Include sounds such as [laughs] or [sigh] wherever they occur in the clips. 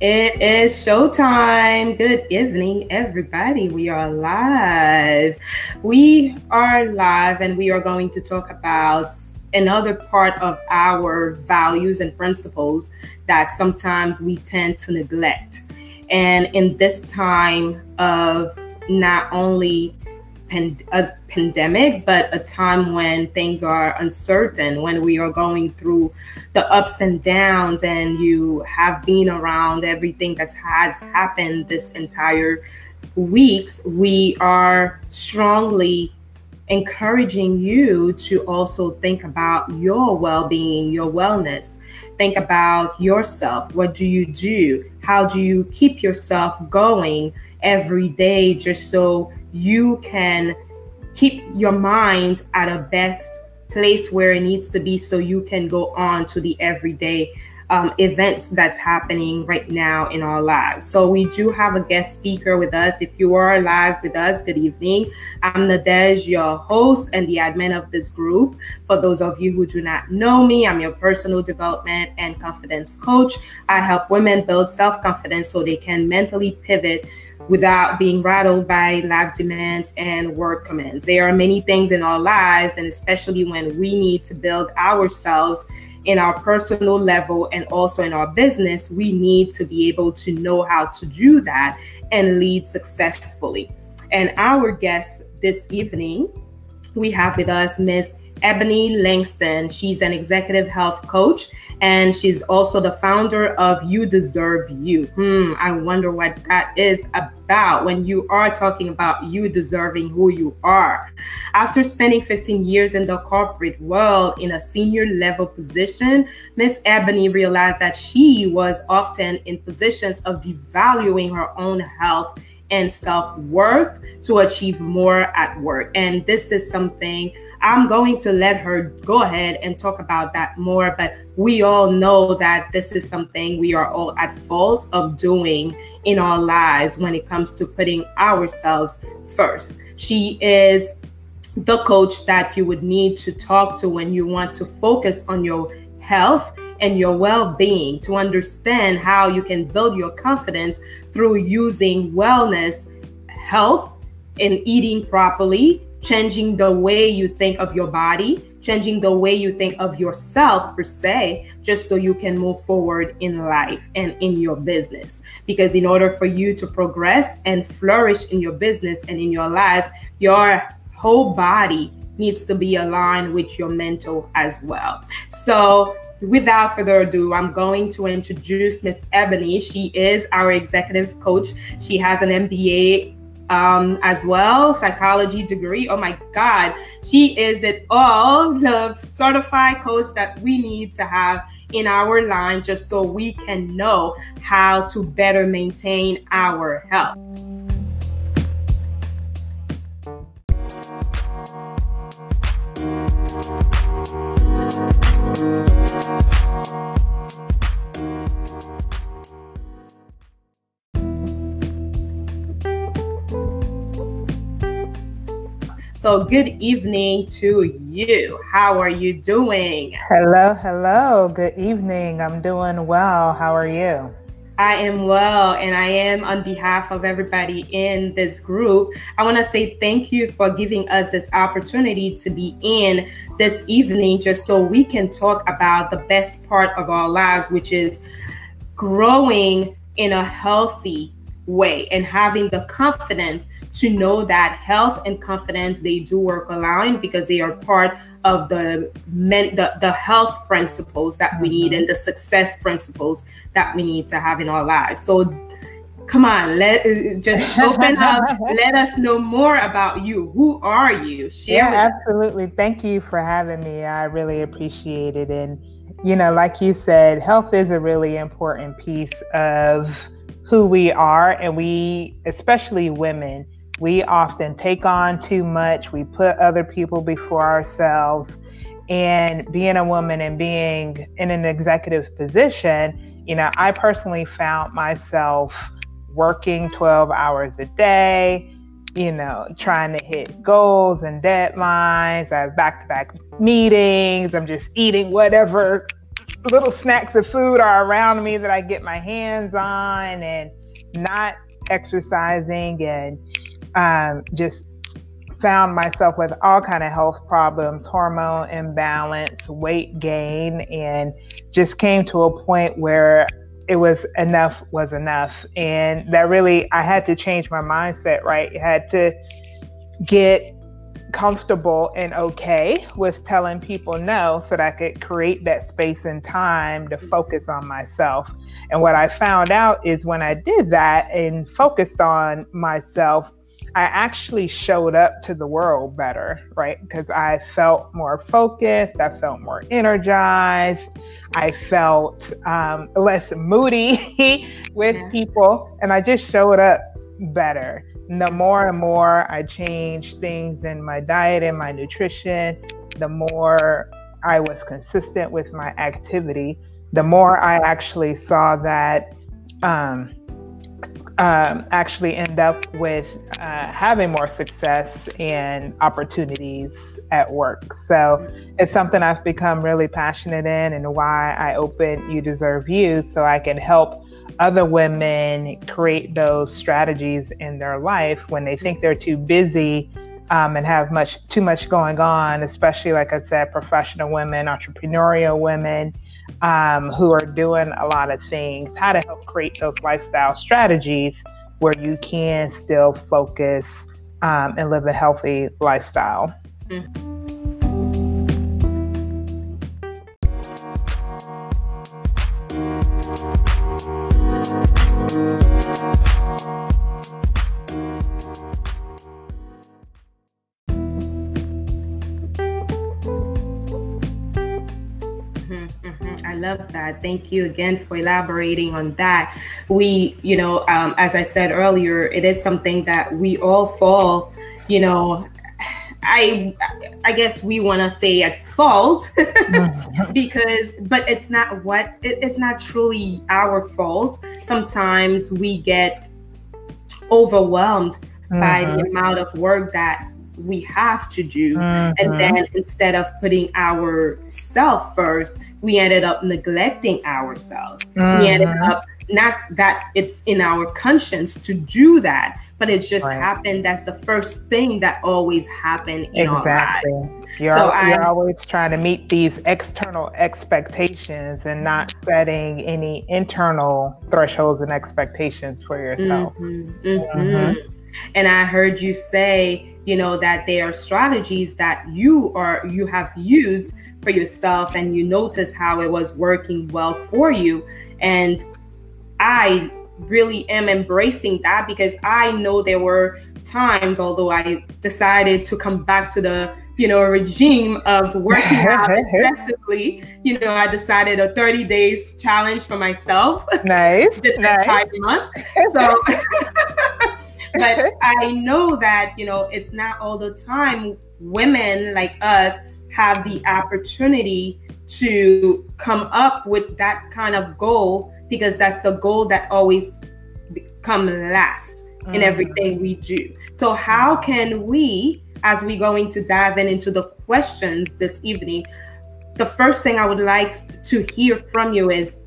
It is showtime. Good evening, everybody. We are live. We are live, and we are going to talk about another part of our values and principles that sometimes we tend to neglect. And in this time of not only pand- a pandemic, but a time when things are uncertain, when we are going through the ups and downs, and you have been around everything that has happened this entire weeks, we are strongly encouraging you to also think about your well-being your wellness. Think about yourself. What do you do? How do you keep yourself going every day just so you can keep your mind at a best place where it needs to be so you can go on to the everyday um, events that's happening right now in our lives. So we do have a guest speaker with us. If you are live with us, good evening. I'm Nadej, your host and the admin of this group. For those of you who do not know me, I'm your personal development and confidence coach. I help women build self-confidence so they can mentally pivot without being rattled by life demands and work commands. There are many things in our lives, and especially when we need to build ourselves in our personal level and also in our business, we need to be able to know how to do that and lead successfully. And our guest this evening, we have with us Miss Ebony Langston. She's an executive health coach and she's also the founder of You Deserve You. Hmm, I wonder what that is about when you are talking about you deserving who you are. After spending 15 years in the corporate world in a senior level position, Miss Ebony realized that she was often in positions of devaluing her own health and self worth to achieve more at work. And this is something I'm going to let her go ahead and talk about that more. But we all know that this is something we are all at fault of doing in our lives when it comes to putting ourselves first. She is the coach that you would need to talk to when you want to focus on your health and your well being to understand how you can build your confidence through using wellness, health, and eating properly changing the way you think of your body, changing the way you think of yourself per se, just so you can move forward in life and in your business. Because in order for you to progress and flourish in your business and in your life, your whole body needs to be aligned with your mental as well. So, without further ado, I'm going to introduce Miss Ebony. She is our executive coach. She has an MBA um, as well, psychology degree. Oh my God, she is it all the certified coach that we need to have in our line just so we can know how to better maintain our health. So, good evening to you. How are you doing? Hello, hello. Good evening. I'm doing well. How are you? I am well, and I am on behalf of everybody in this group. I want to say thank you for giving us this opportunity to be in this evening just so we can talk about the best part of our lives, which is growing in a healthy way and having the confidence to know that health and confidence they do work aligned because they are part of the men the, the health principles that we need mm-hmm. and the success principles that we need to have in our lives. So come on let just [laughs] open up. Let us know more about you. Who are you? Share yeah absolutely. Thank you for having me. I really appreciate it. And you know like you said health is a really important piece of who we are and we especially women we often take on too much. We put other people before ourselves. And being a woman and being in an executive position you know i personally found myself working 12 hours a day you know trying to hit goals and deadlines. I have back-to-back meetings. I'm just eating whatever little snacks of food are around me that I get my hands on, and not exercising, and um, just found myself with all kind of health problems hormone imbalance weight gain and just came to a point where it was enough was enough. And that really i had to change my mindset right? I had to get comfortable and okay with telling people no so that I could create that space and time to focus on myself. And what I found out is when I did that and focused on myself, I actually showed up to the world better, right? Because I felt more focused, I felt more energized, I felt um, less moody [laughs] with yeah. people, and I just showed up better. The more and more I changed things in my diet and my nutrition, the more I was consistent with my activity, the more I actually saw that. Um, um, actually end up with uh, having more success and opportunities at work. So it's something I've become really passionate in, and why I open You Deserve You so I can help other women create those strategies in their life when they think they're too busy um, and have much too much going on, especially like I said, professional women, entrepreneurial women um, who are doing a lot of things, how to help create those lifestyle strategies where you can still focus um, and live a healthy lifestyle. Mm-hmm. That. Thank you again for elaborating on that. We, you know, um, as I said earlier, it is something that we all fall, you know, I I guess we want to say at fault [laughs] because but it's not what it's not truly our fault. Sometimes we get overwhelmed mm-hmm. by the mm-hmm. amount of work that we have to do. Mm-hmm. And then instead of putting ourself first, we ended up neglecting ourselves. Mm-hmm. We ended up not that it's in our conscience to do that, but it just right. happened. That's the first thing that always happened in exactly. our lives. You're, so you're always trying to meet these external expectations and not setting any internal thresholds and expectations for yourself. Mm-hmm. Mm-hmm. mm-hmm. And I heard you say you know that they are strategies that you are you have used for yourself and you notice how it was working well for you. And i really am embracing that because i know there were times although i decided to come back to the you know regime of working [laughs] out excessively you know i decided a 30 days challenge for myself. [laughs] Nice this nice. entire month. So [laughs] but I know that, you know, it's not all the time women like us have the opportunity to come up with that kind of goal because that's the goal that always come last in mm. everything we do. So how can we as we going to dive in into the questions this evening, the first thing I would like to hear from you is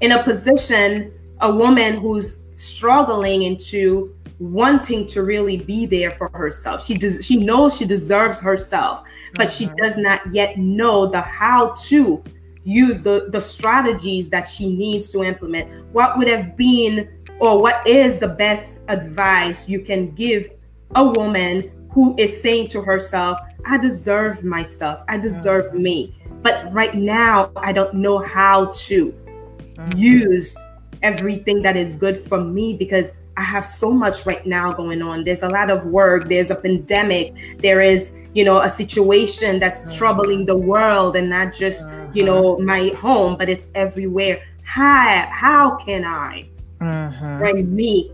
in a position a woman who's struggling into wanting to really be there for herself. She does she knows she deserves herself, but mm-hmm. she does not yet know the how to use the, the strategies that she needs to implement. What would have been or what is the best advice you can give a woman who is saying to herself, I deserve myself, I deserve mm-hmm. me. But right now, I don't know how to mm-hmm. use everything that is good for me because I have so much right now going on. There's a lot of work, there's a pandemic, there is, you know, a situation that's mm-hmm. troubling the world and not just, mm-hmm. you know, my home, but it's everywhere. How how can I mm-hmm. bring me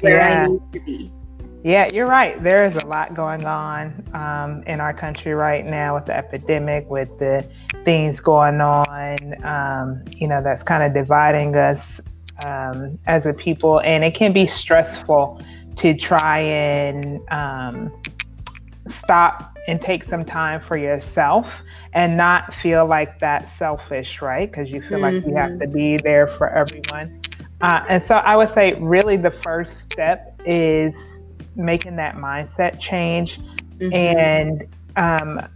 where [laughs] yeah. I need to be? Yeah, you're right. There is a lot going on um, in our country right now with the epidemic, with the things going on, um, you know, that's kind of dividing us um, as a people, and it can be stressful to try and um, stop and take some time for yourself and not feel like that's selfish, right? Because you feel mm-hmm. like you have mm-hmm. to be there for everyone. Uh, and so I would say, really, the first step is making that mindset change mm-hmm. and um,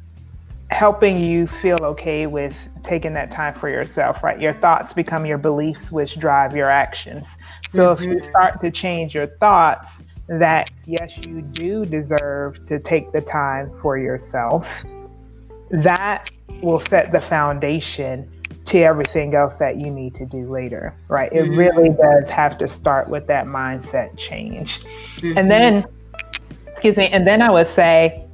helping you feel okay with taking that time for yourself, right? Your thoughts become your beliefs, which drive your actions. So mm-hmm. if you mm-hmm. start to change your thoughts, that yes, you do deserve to take the time for yourself, that will set the foundation to everything else that you need to do later, right? It mm-hmm. really does have to start with that mindset change. Mm-hmm. And then, excuse me, and then I would say,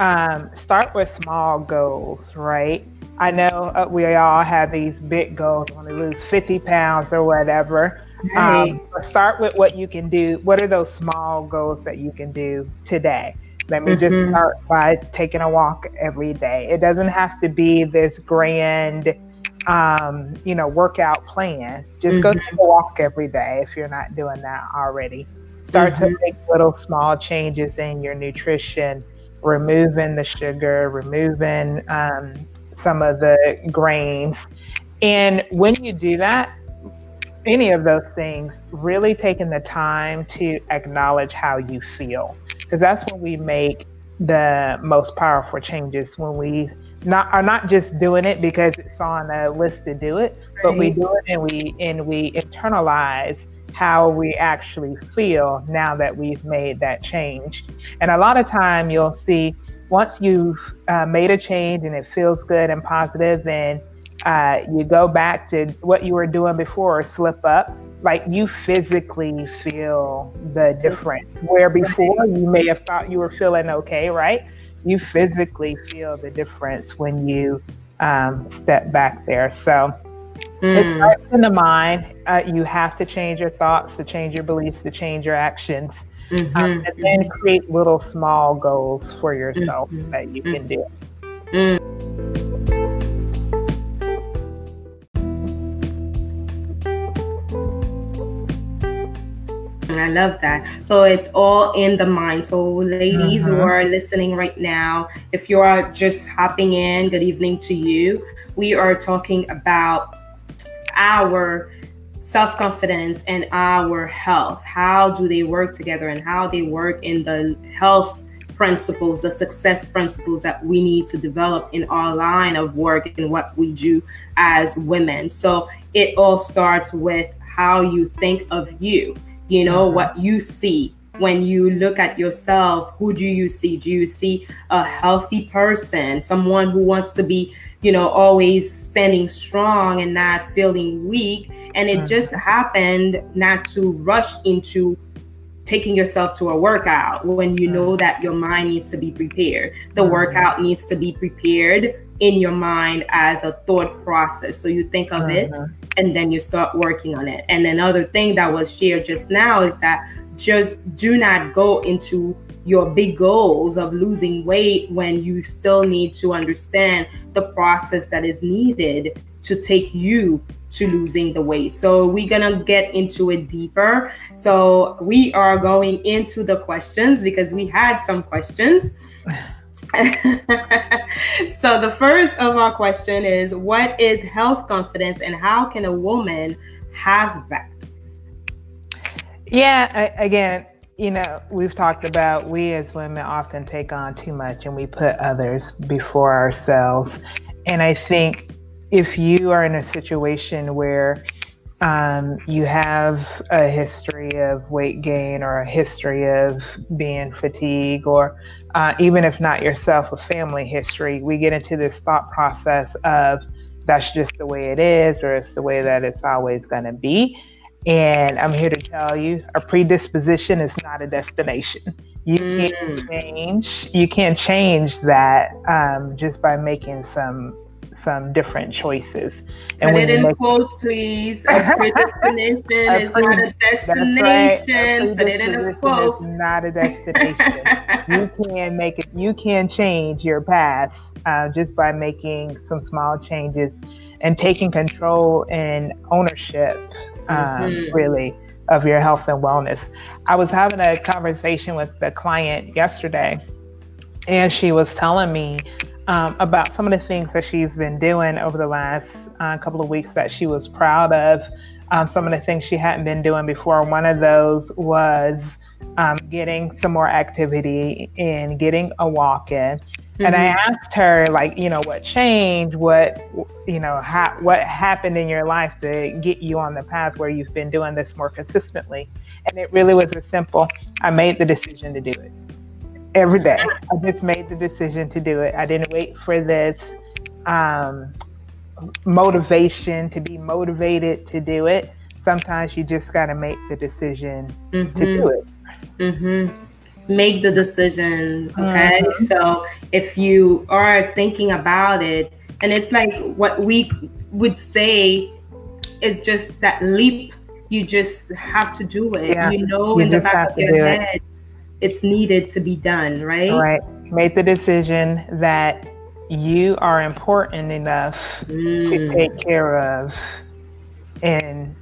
um, start with small goals, right? I know uh, we all have these big goals, want to lose 50 pounds or whatever. Right. Um, start with what you can do. What are those small goals that you can do today? Let me mm-hmm. just start by taking a walk every day. It doesn't have to be this grand, um, you know, workout plan. Just mm-hmm. go take a walk every day if you're not doing that already. Start mm-hmm. to make little small changes in your nutrition, removing the sugar, removing um, some of the grains. And when you do that, any of those things, really taking the time to acknowledge how you feel. Because that's when we make the most powerful changes when we not are not just doing it because it's on a list to do it, right. but we do it and we and we internalize how we actually feel now that we've made that change. And a lot of time you'll see once you've uh, made a change and it feels good and positive and uh, you go back to what you were doing before or slip up, like you physically feel the difference. Where before you may have thought you were feeling okay, right? You physically feel the difference when you um, step back there. So mm. it starts in the mind. Uh, you have to change your thoughts, to change your beliefs, to change your actions, mm-hmm. um, and then create little small goals for yourself mm-hmm. that you can do. Mm. I love that. So it's all in the mind. So, ladies who uh-huh. are listening right now, if you are just hopping in, good evening to you. We are talking about our self confidence and our health. How do they work together and how they work in the health principles, the success principles that we need to develop in our line of work and what we do as women. So, it all starts with how you think of you you know mm-hmm. what you see when you look at yourself who do you see do you see a healthy person someone who wants to be you know always standing strong and not feeling weak and it mm-hmm. just happened not to rush into taking yourself to a workout when you know mm-hmm. that your mind needs to be prepared the mm-hmm. workout needs to be prepared in your mind as a thought process so you think of it mm-hmm and then you start working on it. And another thing that was shared just now is that just do not go into your big goals of losing weight when you still need to understand the process that is needed to take you to losing the weight. So we're gonna get into it deeper. So we are going into the questions because we had some questions. [laughs] so the first of our question is what is health confidence and how can a woman have that yeah again you know we've talked about we as women often take on too much and we put others before ourselves and i think if you are in a situation where um, you have a history of weight gain or a history of being fatigued, or uh, even if not yourself, a family history, we get into this thought process of that's just the way it is, or it's the way that it's always going to be. And I'm here to tell you a predisposition is not a destination. You mm. can't change. You can't change that um, just by making some some different choices. And Put it in make... quote, please. A [laughs] predestination is pre- not a destination. Right. Put it in a quote. It's not a destination. you [laughs] can make it. You can change your past uh, just by making some small changes and taking control and ownership. Um, mm-hmm. Really. Of your health and wellness. I was having a conversation with the client yesterday, and she was telling me um, about some of the things that she's been doing over the last uh, couple of weeks that she was proud of. Um, some of the things she hadn't been doing before. One of those was um, getting some more activity and getting a walk in. Mm-hmm. And I mm-hmm. asked her, like, you know, what changed, what, you know, ha- what happened in your life to get you on the path where you've been doing this more consistently. And it really was as simple. I made the decision to do it every day. I just made the decision to do it. I didn't wait for this um, motivation to be motivated to do it. Sometimes you just got to make the decision mm-hmm. to do it. Mm-hmm. Make the decision. Okay. Mm-hmm. So if you are thinking about it, and it's like what we would say is just that leap. You just have to do it. Yeah. You know, you in the back of your head, it. it's needed to be done, right? Right. Make the decision that you are important enough mm. to take care of and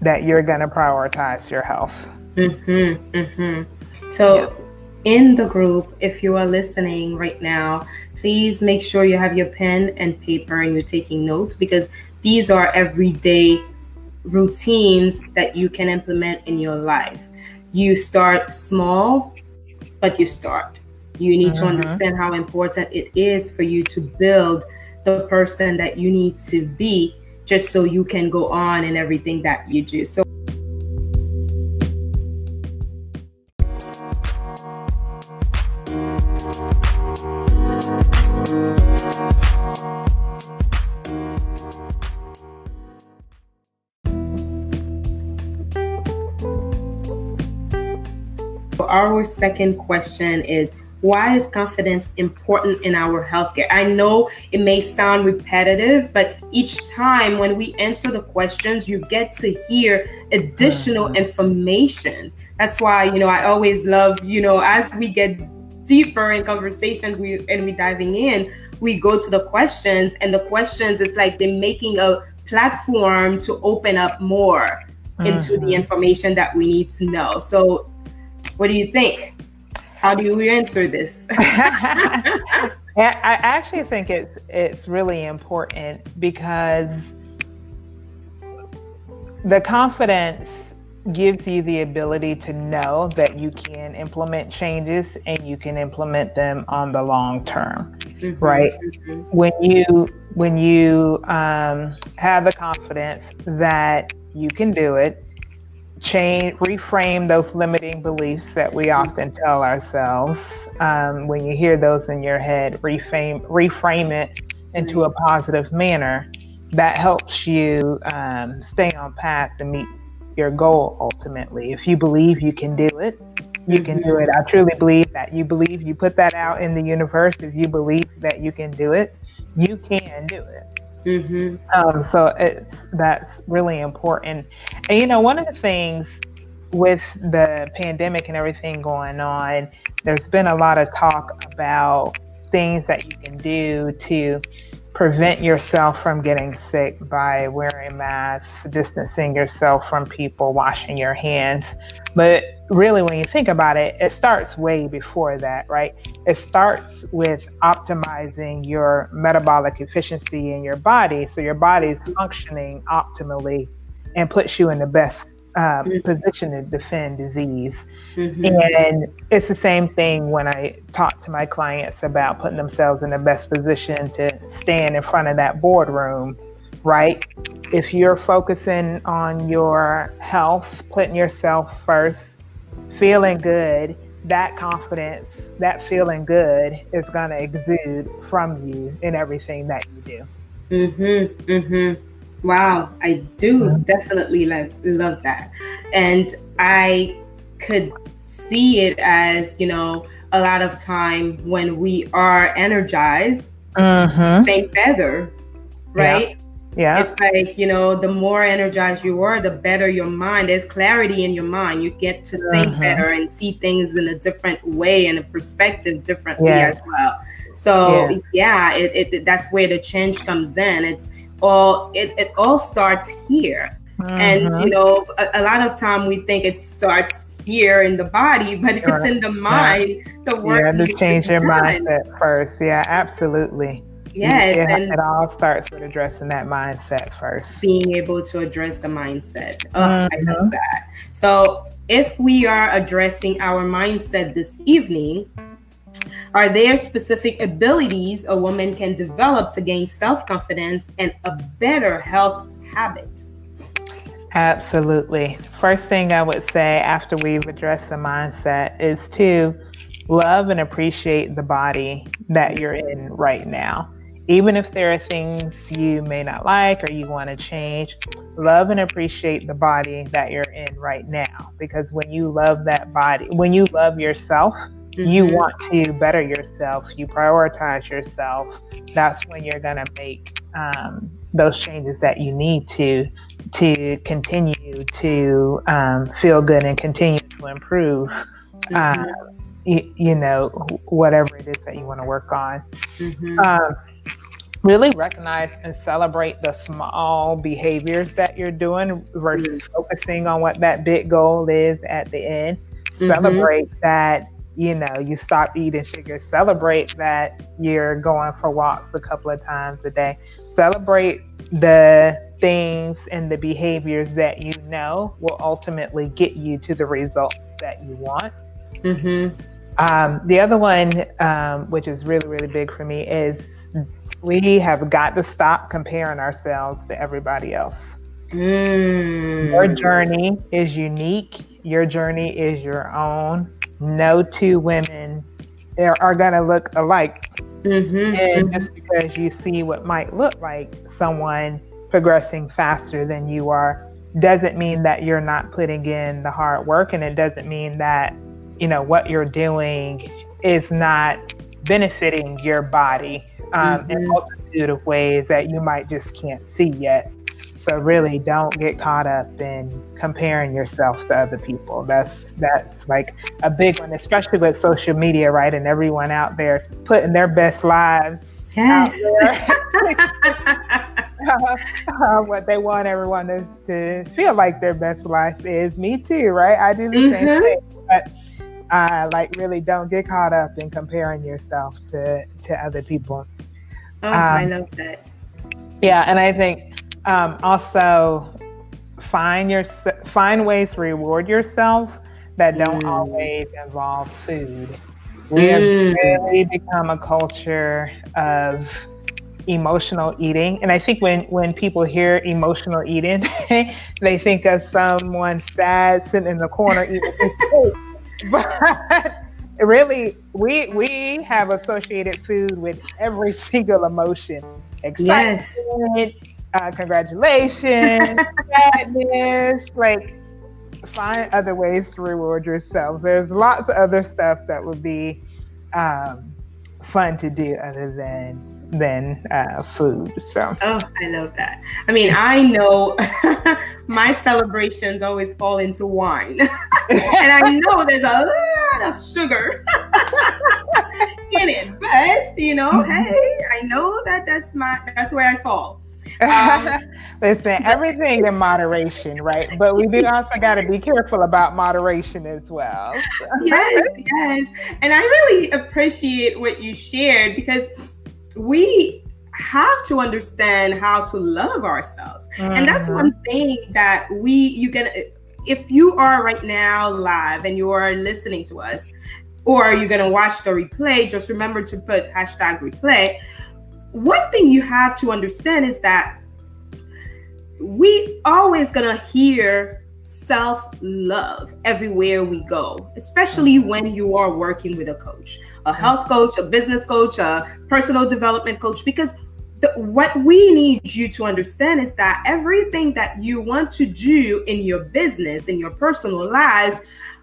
that you're going to prioritize your health. Mm-hmm, mm-hmm. So, yeah. in the group, if you are listening right now, please make sure you have your pen and paper and you're taking notes because these are everyday routines that you can implement in your life. You start small, but you start. You need to mm-hmm. understand how important it is for you to build the person that you need to be just so you can go on in everything that you do. So our second question is why is confidence important in our healthcare? I know it may sound repetitive, but each time when we answer the questions, you get to hear additional mm-hmm. information. That's why, you know, I always love, you know, as we get deeper in conversations we and we diving in, we go to the questions and the questions it's like they're making a platform to open up more mm-hmm. into the mm-hmm. information that we need to know. So what do you think? How do you answer this? [laughs] I actually think it's it's really important because the confidence gives you the ability to know that you can implement changes and you can implement them on the long term mm-hmm, right mm-hmm. when you when you um, have the confidence that you can do it change, reframe those limiting beliefs that we often tell ourselves. Um, when you hear those in your head, reframe, reframe it into a positive manner. That helps you um, stay on path to meet your goal ultimately. If you believe you can do it, you can do it. I truly believe that. You believe you put that out in the universe. If you believe that you can do it, you can do it. Mm-hmm. Um, so it's that's really important. And you know, one of the things with the pandemic and everything going on, there's been a lot of talk about things that you can do to prevent yourself from getting sick by wearing masks, distancing yourself from people, washing your hands. But really, when you think about it, it starts way before that, right? It starts with optimizing your metabolic efficiency in your body so your body is functioning optimally and puts you in the best um, mm-hmm. position to defend disease. Mm-hmm. And it's the same thing when I talk to my clients about putting themselves in the best position to stand in front of that boardroom, right? If you're focusing on your health, putting yourself first, feeling good, that confidence, that feeling good is going to exude from you in everything that you do. Mm-hmm. Mhm. Wow, I do definitely love love that, and I could see it as you know a lot of time when we are energized, mm-hmm. think better, right? Yeah. yeah. It's like, you know, the more energized you are, the better your mind. There's clarity in your mind. You get to think uh-huh. better and see things in a different way and a perspective differently yeah. as well. So yeah, yeah it, it, that's where the change comes in. It's all it, it all starts here uh-huh. and you know a, a, lot of time we think it starts here in the body, but it's in the mind. Yeah. The work yeah, to change your mindset first. Yeah, absolutely. Yes, it, it, all starts with addressing that mindset first. Being able to address the mindset. Oh, mm-hmm. I love that. So, if we are addressing our mindset this evening, are there specific abilities a woman can develop to gain self confidence and a better health habit? Absolutely. First thing I would say after we've addressed the mindset is to love and appreciate the body that you're in right now even if there are things you may not like or you want to change, love and appreciate the body that you're in right now. Because when you love that body, when you love yourself, mm-hmm. you want to better yourself, you prioritize yourself. That's when you're going to make um, those changes that you need to to continue to um, feel good and continue to improve. Mm-hmm. Uh, you, you, know, whatever it is that you want to work on. Mm-hmm. Um, really recognize and celebrate the small behaviors that you're doing versus mm-hmm. focusing on what that big goal is at the end. Mm-hmm. Celebrate that, you know, you stop eating sugar. Celebrate that you're going for walks a couple of times a day. Celebrate the things and the behaviors that you know will ultimately get you to the results that you want. Mm-hmm. Um, the other one, um, which is really, really big for me, is we have got to stop comparing ourselves to everybody else. Mm. Your journey is unique. Your journey is your own. No two women are, are going to look alike. Mm-hmm. And just because you see what might look like someone progressing faster than you are doesn't mean that you're not putting in the hard work and it doesn't mean that you know what you're doing is not benefiting your body um, mm-hmm. in a multitude of ways that you might just can't see yet. So really, don't get caught up in comparing yourself to other people. That's that's like a big one, especially with social media, right? And everyone out there putting their best lives yes. [laughs] [laughs] uh, what they want everyone to, to feel like their best life is. Me too, right? I do the mm-hmm. same thing. But uh, like really don't get caught up in comparing yourself to to other people. Oh, um, I love that. Yeah, and I think um, also find your find ways to reward yourself that don't mm. always involve food. We mm. have really become a culture of emotional eating. And I think when, when people hear emotional eating, [laughs] they think of someone sad sitting in the corner eating [laughs] but really we we have associated food with every [laughs] single emotion excitement yes. Uh, congratulations [laughs] sadness like find other ways to reward yourself there's lots of other stuff that would be um, fun to do other than than uh, food. So. Oh, I love that. I mean, I know [laughs] my celebrations always fall into wine, [laughs] and I know there's a lot of sugar in it. But you know, mm-hmm. hey, I know that that's my that's where I fall. Um, [laughs] Listen, everything in moderation, right? But we do also got to be careful about moderation as well. yes, yes. And I really appreciate what you shared because we have to understand how to love ourselves. Mm-hmm. And that's one mm-hmm. thing that we you can if you are right now live and you are listening to us or you're going to watch the replay, just remember to put hashtag replay. One thing you have to understand is that we always to hear self love everywhere we go, especially mm-hmm. when you are working with a coach, a health coach, a business coach, a personal development coach, because the, what we need you to understand is that everything that you want to do in your business, in your personal lives,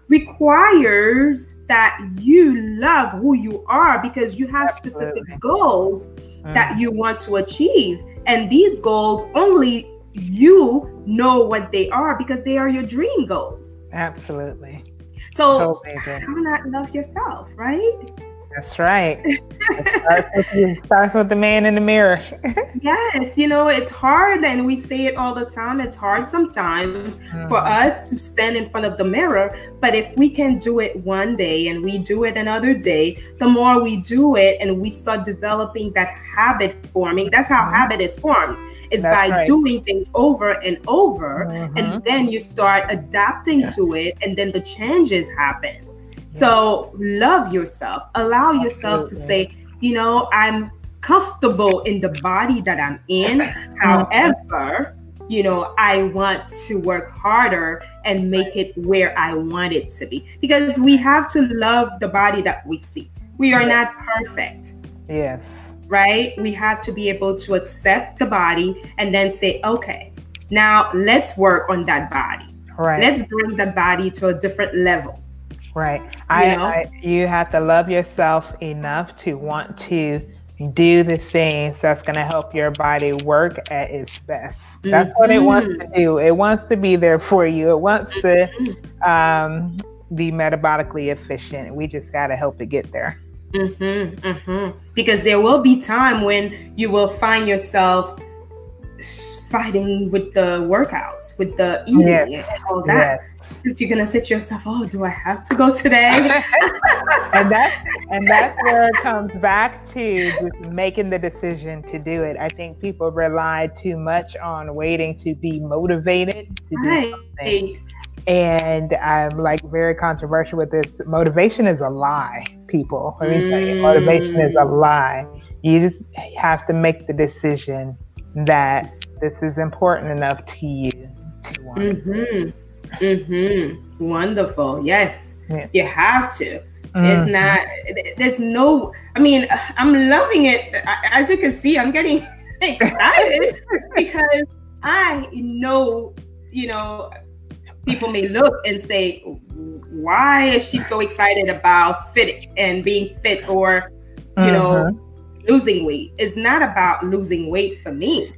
requires that you love who you are because you have Absolutely. specific goals mm. that you want to achieve. And these goals only you know what they are because they are your dream goals. Absolutely. So, how not love yourself, right? That's right. starts, with, it starts with the man in the mirror. [laughs] yes, you know, it's hard, and we say it all the time. It's hard sometimes mm-hmm. for us to stand in front of the mirror. But if we can do it one day and we do it another day, the more we do it and we start developing that habit forming, that's how mm-hmm. habit is formed. It's that's by right. doing things over and over. Mm-hmm. And then you start adapting yeah. to it, and then the changes happen. So love yourself. Allow yourself to say, you know, I'm comfortable in the body that I'm in. [laughs] However, mm-hmm. you know, I want to work harder and make it where I want it to be. Because we have to love the body that we see. We are not perfect. Yes. Right? We have to be able to accept the body and then say, okay, now let's work on that body. Right. Let's bring the body to a different level. Right. I, you know? I, you have to love yourself enough to want to do the things that's going to help your body work at its best. That's mm-hmm. what it wants to mm-hmm. do. It wants to be there for you. It wants to mm-hmm. um, be metabolically efficient. We just got to help it get there. Mm-hmm, mm-hmm. Because there will be time when you will find yourself fighting with the workouts, with the eating yes. and all that. Yes because you're gonna sit yourself, oh, do I have to go today? [laughs] and that's and that's where it comes back to just making the decision to do it. I think people rely too much on waiting to be motivated to do right. something. And I'm like very controversial with this. Motivation is a lie, people. Let me tell you, motivation is a mm. lie. You just have to make the decision that this is important enough to you to want. Mm-hmm. Mm-hmm. Wonderful. Yes, yeah. you have to. Mm-hmm. It's not. There's no. I mean, I'm loving it. As you can see, I'm getting [laughs] excited [laughs] because I know. You know, people may look and say, "Why is she so excited about fit and being fit, or you mm-hmm. know, losing weight?" It's not about losing weight for me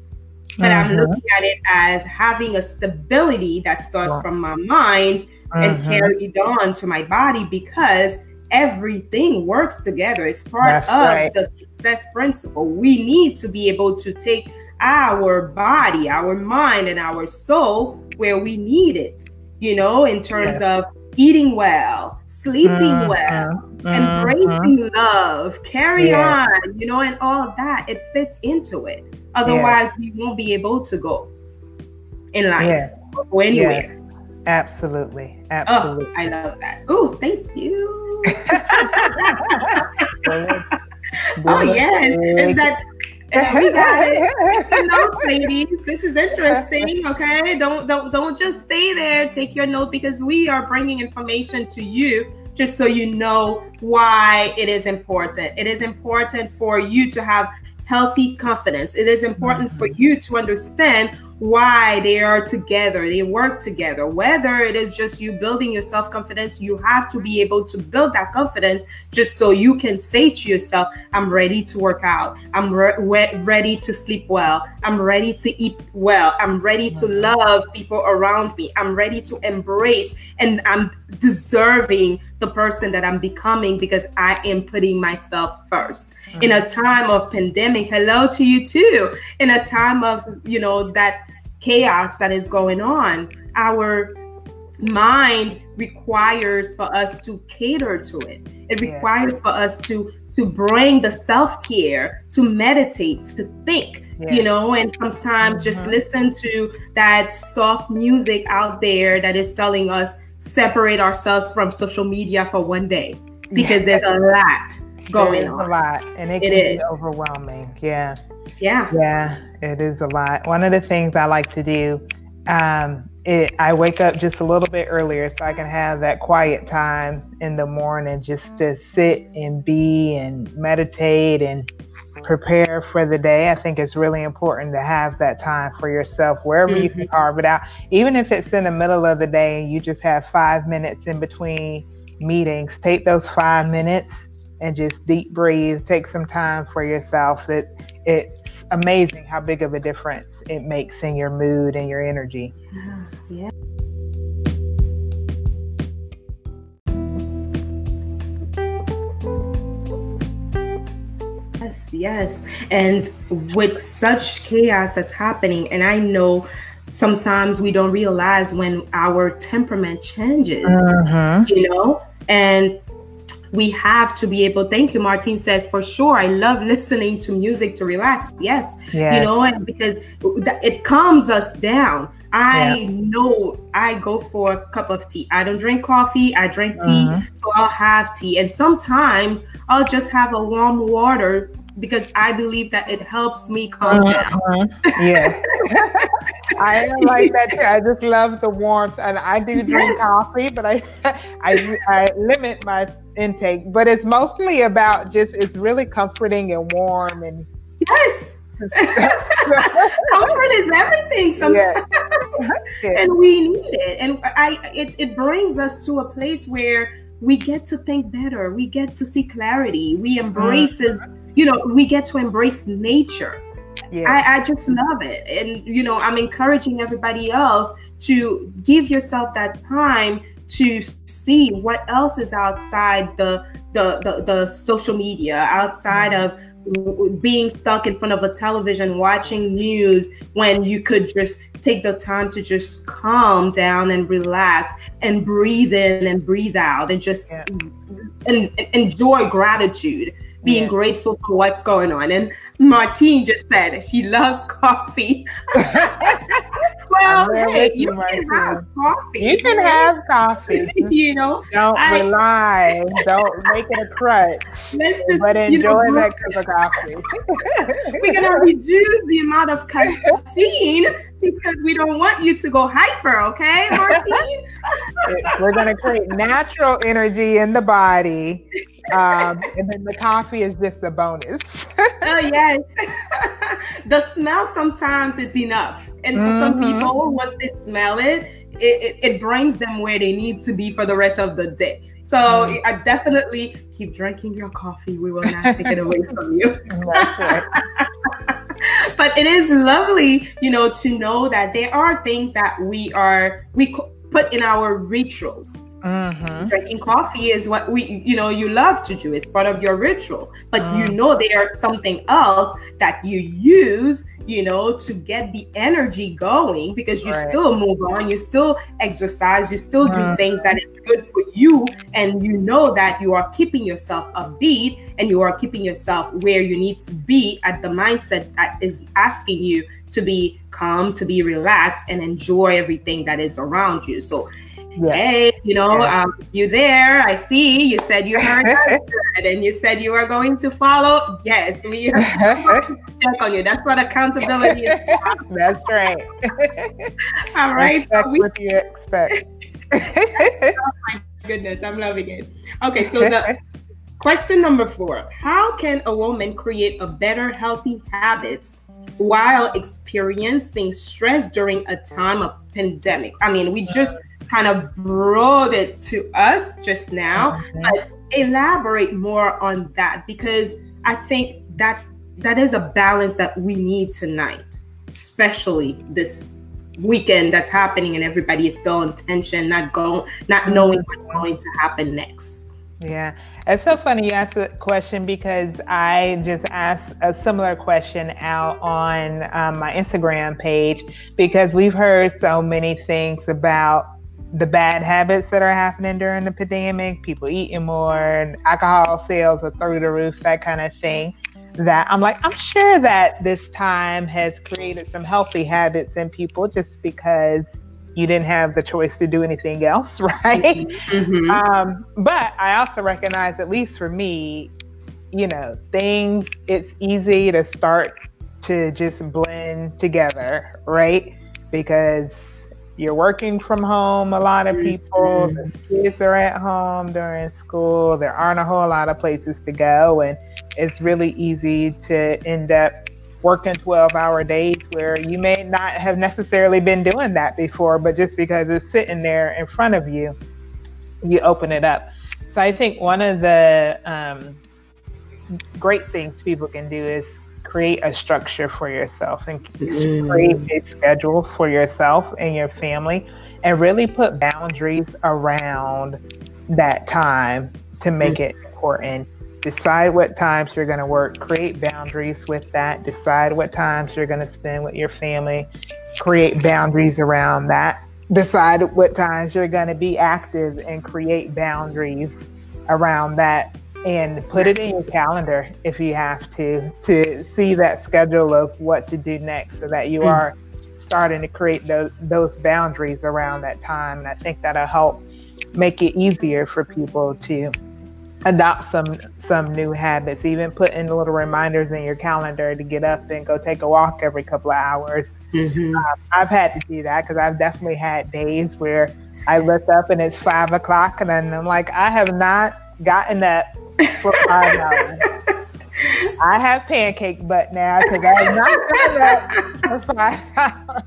but I'm mm-hmm. looking at it as having a stability that starts wow. from my mind mm-hmm. and carried on to my body because everything works together. It's part That's of right. the success principle. We need to be able to take our body, our mind, and our soul where we need it, you know, in terms of eating well, sleeping mm-hmm. well, embracing love, carry yeah. on, you know, and all that. It fits into it. Otherwise, yeah. we won't be able to go in life yeah. or anywhere. Yeah. Absolutely. Absolutely. Oh, I love that. Oh, thank you. [laughs] oh, yes. Is that uh, we got it. notes, ladies. This is interesting. Okay, don't don't don't just stay there. Take your note because we are bringing information to you just so you know why it is important. It is important for you to have healthy confidence. It is important for you to understand why they are together, they work together. Whether it is just you building your self confidence, you have to be able to build that confidence just so you can say to yourself, I'm ready to work out, I'm re- ready to sleep well, I'm ready to eat well, I'm ready to mm-hmm. love people around me, I'm ready to embrace, and I'm deserving the person that I'm becoming because I am putting myself 1st mm-hmm. In a time of pandemic, hello to you too. In a time of, you know, that chaos that is going on. Our mind requires for us to cater to it. It requires yeah. for us to to bring the self-care, to meditate, to think, yeah. you know, and sometimes mm-hmm. just listen to that soft music out there that is telling us separate ourselves from social media for one day because yeah. there's a lot going on. A lot, and it, it can is. be overwhelming. Yeah. Yeah. Yeah, it is a lot. One of the things I like to do, um, it, I wake up just a little bit earlier so I can have that quiet time in the morning just to sit and be and meditate and prepare for the day. I think it's really important to have that time for yourself wherever mm-hmm. you can carve it out. Even if it's in the middle of the day and you just have five minutes in between meetings, take those five minutes and just deep breathe, take some time for yourself. It it's amazing how big of a difference it makes in your mood and your energy. [sighs] Yeah. Yes, yes. And with such chaos that's happening, and I know sometimes we don't realize when our temperament changes, uh-huh. you know, and we have to be able thank you martin says for sure i love [laughs] listening to music to relax yes, yes. you know and because it calms us down I yeah. know I go for a cup of tea. I don't drink coffee, I drink tea. Uh-huh. So I'll have tea. And sometimes I'll just have a warm water because I believe that it helps me calm uh-huh. down. Yeah. [laughs] I like that too. I just love the warmth and I do drink yes. coffee, but I, [laughs] I I limit my intake. But it's mostly about just it's really comforting and warm and Yes. [laughs] Comfort is everything sometimes. and we need it. And I it, it brings us to a place where we get to think better. We get to see clarity. We embrace mm-hmm. you know, we get to embrace nature. Yeah. I, I just love it. And you know, I'm encouraging everybody else to give yourself that time to see what else is outside the the, the, the social media, outside mm-hmm. of being stuck in front of a television watching news when you could just take the time to just calm down and relax and breathe in and breathe out and just yeah. and, and enjoy gratitude being yeah. grateful for what's going on. And Martine just said she loves coffee. [laughs] hey, you, can have coffee. You can have coffee. [laughs] you know, don't I, rely. Don't make it a crutch. Let's just, but enjoy you know, that [laughs] cup of coffee. we're gonna reduce the amount of [laughs] caffeine because we don't want you to go hyper. Okay, Martine. [laughs] we're gonna create natural energy in the body, um, and then the coffee is just a bonus. oh [laughs] yes, the smell sometimes it's enough, and for mm-hmm. some people, once they smell it, it, it, it, brings them where they need to be for the rest of the day. So mm. I definitely keep drinking your coffee. We will not take it away from you. [laughs] [laughs] but it is lovely, you know, to know that there are things that we are we put in our rituals Mm-hmm. Drinking coffee is what we, you know, you love to do. It's part of your ritual. But mm. you know, there's something else that you use, you know, to get the energy going because you right. still move on, you still exercise, you still mm. do things that is good for you. And you know that you are keeping yourself upbeat and you are keeping yourself where you need to be at the mindset that is asking you to be calm, to be relaxed, and enjoy everything that is around you. So yeah. hey, you know, yeah. um, you there? I see. You said you heard [laughs] and you said you are going to follow. Yes, we [laughs] check on you. That's what accountability is. That's right. [laughs] All right. Expect so we, what you expect. oh my goodness, I'm loving it. Okay, so the question number four: How can a woman create a better, healthy habits? while experiencing stress during a time of pandemic. I mean, we just kind of brought it to us just now, mm-hmm. but elaborate more on that because I think that that is a balance that we need tonight, especially this weekend that's happening and everybody is still in tension, not going, not knowing what's mm-hmm. going to happen next. Yeah, it's so funny you asked the question because I just asked a similar question out on um, my Instagram page because we've heard so many things about the bad habits that are happening during the pandemic, people eating more, alcohol sales are through the roof, that kind of thing. That I'm like, I'm sure that this time has created some healthy habits in people just because you didn't have the choice to do anything else, [laughs] right? Mm-hmm. Um, but I also recognize, at least for me, you know, things, it's easy to start to just blend together, right? Because you're working from home, a lot of people, mm-hmm. the kids are at home during school, there aren't a whole lot of places to go, and it's really easy to end up working 12 hour days where you may not have necessarily been doing that before, but just because it's sitting there in front of you, you open it up. So I think one of the um, great things people can do is create a structure for yourself and mm. create a schedule for yourself and your family and really put boundaries around that time to make mm. it important decide what times you're going to work, create boundaries with that, decide what times you're going to spend with your family, create boundaries around that, decide what times you're going to be active and create boundaries around that and put it in your calendar if you have to to see that schedule of what to do next so that you mm. are starting to create those those boundaries around that time and I think that'll help make it easier for people to adopt some some new habits even putting in little reminders in your calendar to get up and go take a walk every couple of hours mm-hmm. um, i've had to do that because i've definitely had days where i look up and it's five o'clock and i'm like i have not gotten up for five hours i have pancake butt now because i have not done that for five hours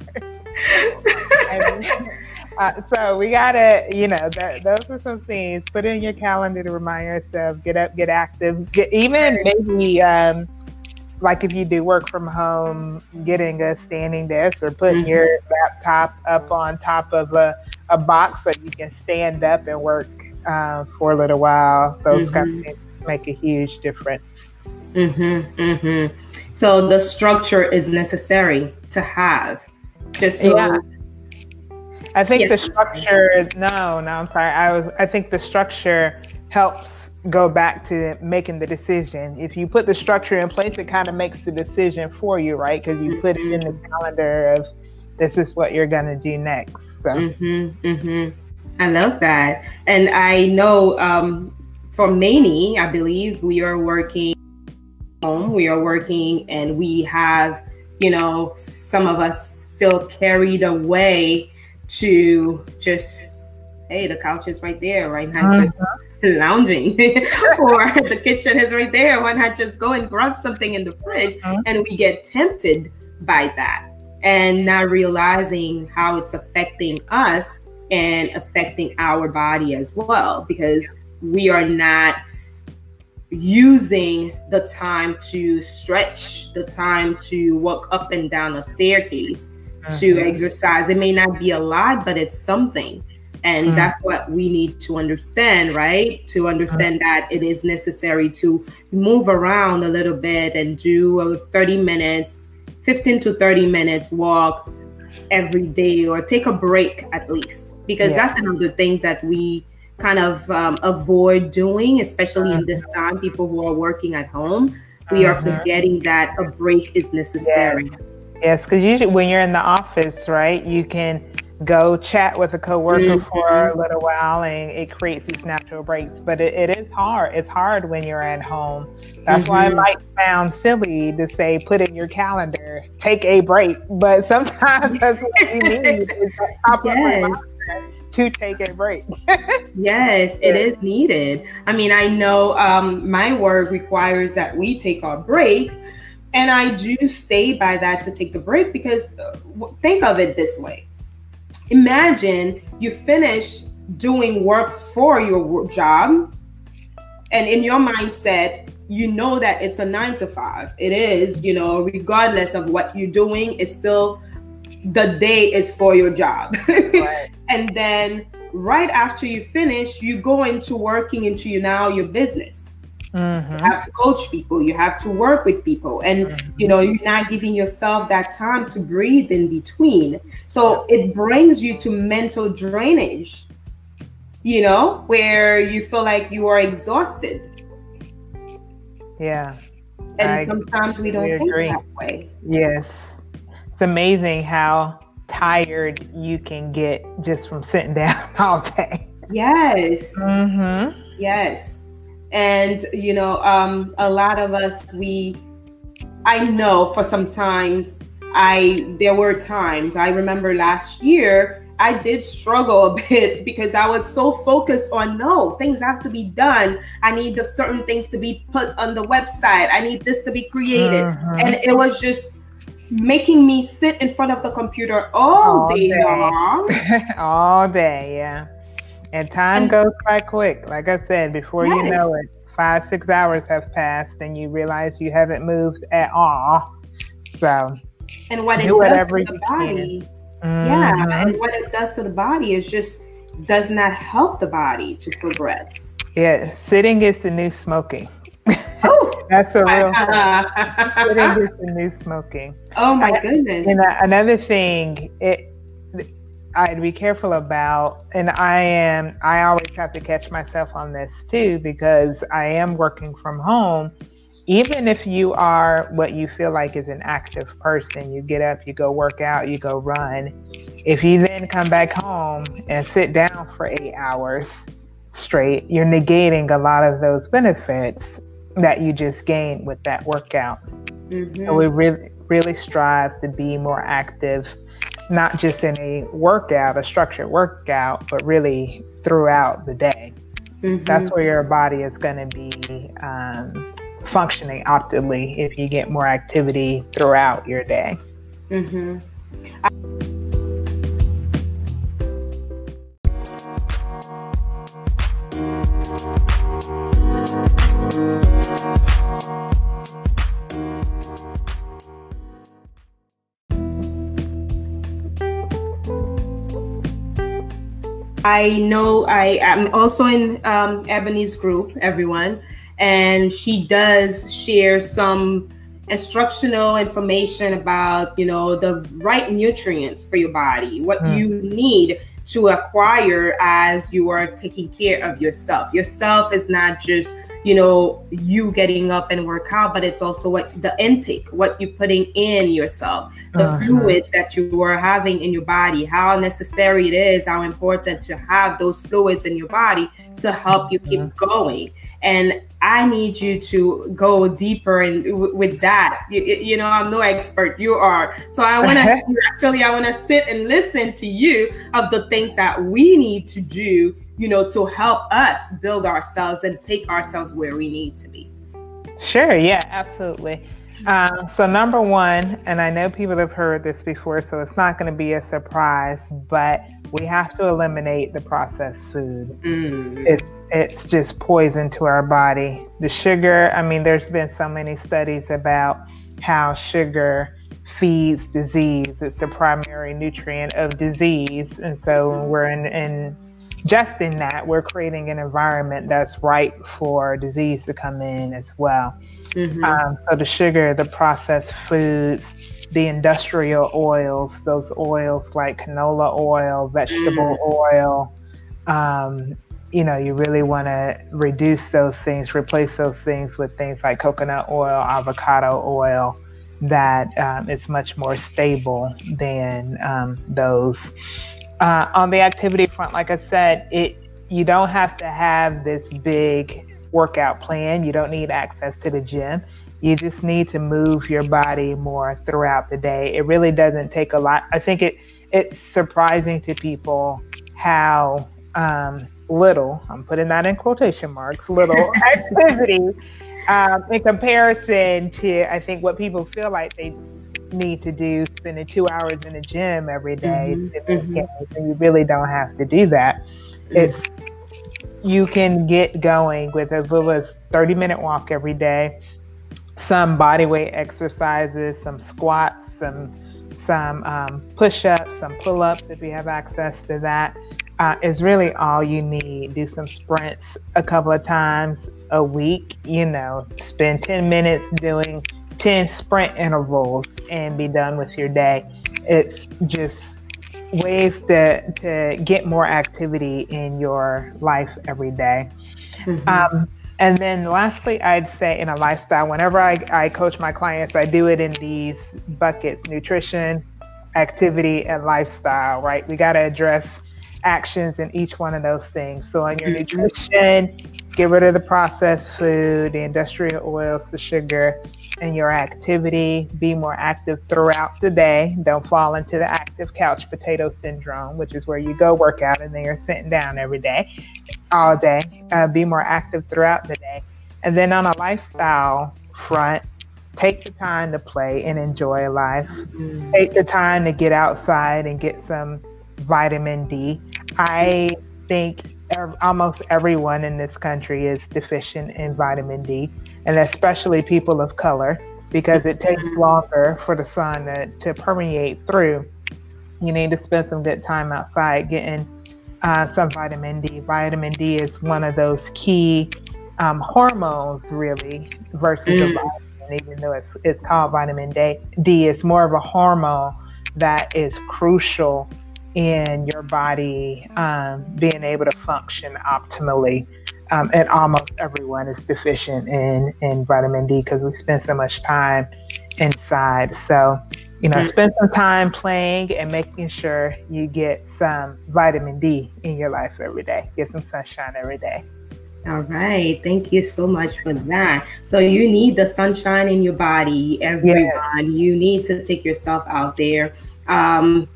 [laughs] uh, so we gotta, you know, that, those are some things. Put in your calendar to remind yourself. Get up, get active. Get even maybe um, like if you do work from home, getting a standing desk or putting mm-hmm. your laptop up on top of a, a box so you can stand up and work uh, for a little while. Those mm-hmm. kind of mm-hmm. things make a huge difference. Mm-hmm, mm-hmm. So the structure is necessary to have, just so yeah. I think yes. the structure. No, no, I'm sorry. I was. I think the structure helps go back to making the decision. If you put the structure in place, it kind of makes the decision for you, right? Because you put it in the calendar of this is what you're gonna do next. So. Mm-hmm, mm-hmm. I love that, and I know um, for many, I believe we are working home. We are working, and we have, you know, some of us feel carried away to just hey the couch is right there right now uh-huh. just lounging [laughs] or the kitchen is right there why not just go and grab something in the fridge uh-huh. and we get tempted by that and not realizing how it's affecting us and affecting our body as well because we are not using the time to stretch the time to walk up and down a staircase to mm-hmm. exercise. It may not be a lot, but it's something. And mm-hmm. that's what we need to understand, right? To understand mm-hmm. that it is necessary to move around a little bit and do a 30 minutes, 15 to 30 minutes walk every day or take a break at least. Because yeah. that's another thing that we kind of um, avoid doing, especially in this mm-hmm. time, people who are working at home. We are mm-hmm. forgetting that a break is necessary. Yes, because usually when you're in the office, right, you can go chat with a coworker mm-hmm. for a little while and it creates these natural breaks. But it, it is hard. It's hard when you're at home. That's mm-hmm. why it mm-hmm. might sound silly to say put in your calendar, take a break. But [laughs] sometimes that's what you need is [laughs] yes. to take a break. [laughs] yes, it is needed. I mean, I know um, my work requires that we take our breaks and I do stay by that to take the break because uh, think of it this way. Imagine you finish doing work for your job, and in your mindset, you know that it's a nine to five. It is, you know, regardless of what you're doing, it's still the day is for your job. Right. [laughs] and then right after you finish, you go into working into you now your business Mm-hmm. You have to coach people, you have to work with people, and mm-hmm. you know, you're not giving yourself that time to breathe in between. So it brings you to mental drainage, you know, where you feel like you are exhausted. Yeah. And I sometimes we don't think that way. Yes. It's amazing how tired you can get just from sitting [laughs] down all day. Yes. Mm-hmm. Yes and you know um, a lot of us we i know for some times i there were times i remember last year i did struggle [laughs] a bit because i was so focused on no things have to be done. I need the certain things to be put on the website. I need this to be created. Uh-huh. and it was just making me sit in front of the computer all, all day, day. long. [laughs] All day yeah and time and, goes by quick. Like I said, before yes. you know it, five, six hours have passed and you realize you haven't moved at all. So, and what it does to the body, mm-hmm. yeah, and what it does to the body is just does not help the body to progress. Yeah, sitting is the new smoking. [laughs] That's a real. it is the new smoking. [laughs] Oh my goodness! And another thing, it I'd be careful about, and I am, I always have to catch myself on this too because I am working from home. Even if you are what you feel like is an active person, you get up, you go work out, you go run. If you then come back home and sit down for eight hours straight, you're negating a lot of those benefits that you just gained with that workout. Mm-hmm. So we really, really strive to be more active not just in a workout, a structured workout, but really throughout the day. Mm-hmm. That's where your body is going to be um, functioning optimally if you get more activity throughout your day. Mm-hmm. I know I am also in um, Ebony's group, everyone, and she does share some instructional information about you know the right nutrients for your body, what mm. you need to acquire as you are taking care of yourself. Yourself is not just you know you getting up and work out but it's also what the intake what you're putting in yourself the uh-huh. fluid that you are having in your body how necessary it is how important to have those fluids in your body to help you keep uh-huh. going and I need you to go deeper and w- with that. You, you, know, I'm no expert. You are. So I want to [laughs] actually, I want to sit and listen to you of the things that we need to do you know, to help us build ourselves and take ourselves where we need to be. Sure. Yeah, absolutely. Um, so, number one, and I know people have heard this before, so it's not going to be a surprise, but we have to eliminate the processed food. Mm. It's it's just poison to our body. The sugar, I mean, there's been so many studies about how sugar feeds disease. It's the primary nutrient of disease. And so we're in, in just in that, we're creating an environment that's right for disease to come in as well. Mm-hmm. Um, so the sugar, the processed foods, the industrial oils, those oils like canola oil, vegetable mm. oil, um, you know, you really want to reduce those things, replace those things with things like coconut oil, avocado oil, that um, is much more stable than um, those. Uh, on the activity front, like I said, it you don't have to have this big workout plan. You don't need access to the gym. You just need to move your body more throughout the day. It really doesn't take a lot. I think it it's surprising to people how um, little I'm putting that in quotation marks little [laughs] activity um, in comparison to I think what people feel like they need to do spending two hours in the gym every day mm-hmm. mm-hmm. and you really don't have to do that it's you can get going with as little as 30 minute walk every day some body weight exercises some squats some some um, push-ups some pull-ups if you have access to that uh, is really all you need. Do some sprints a couple of times a week. You know, spend 10 minutes doing 10 sprint intervals and be done with your day. It's just ways to, to get more activity in your life every day. Mm-hmm. Um, and then lastly, I'd say in a lifestyle, whenever I, I coach my clients, I do it in these buckets nutrition, activity, and lifestyle, right? We got to address actions in each one of those things. So, on your mm-hmm. nutrition, get rid of the processed food, the industrial oils, the sugar, and your activity. Be more active throughout the day. Don't fall into the active couch potato syndrome, which is where you go work out and then you're sitting down every day, all day. Uh, be more active throughout the day. And then on a lifestyle front, take the time to play and enjoy life. Mm-hmm. Take the time to get outside and get some vitamin D. I think almost everyone in this country is deficient in vitamin D, and especially people of color, because it takes longer for the sun to, to permeate through. You need to spend some good time outside getting uh, some vitamin D. Vitamin D is one of those key um, hormones really versus mm. a vitamin, even though it's, it's called vitamin D, D, is more of a hormone that is crucial in your body um, being able to function optimally. Um, and almost everyone is deficient in, in vitamin D because we spend so much time inside. So, you know, mm-hmm. spend some time playing and making sure you get some vitamin D in your life every day. Get some sunshine every day. All right. Thank you so much for that. So you need the sunshine in your body, everyone. Yes. You need to take yourself out there. Um,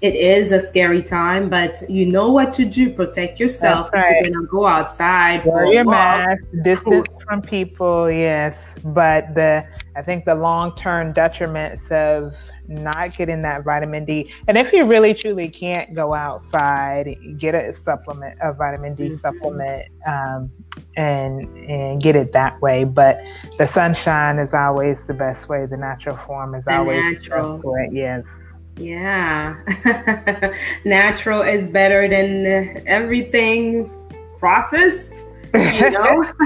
it is a scary time, but you know what to do. Protect yourself. Right. You're gonna go outside. Wear your mask. Distance from people. Yes, but the I think the long term detriments of not getting that vitamin D. And if you really truly can't go outside, get a supplement, a vitamin D mm-hmm. supplement, um, and and get it that way. But the sunshine is always the best way. The natural form is the always natural. the best way. Yes. Yeah. [laughs] natural is better than everything processed you [laughs] know [laughs]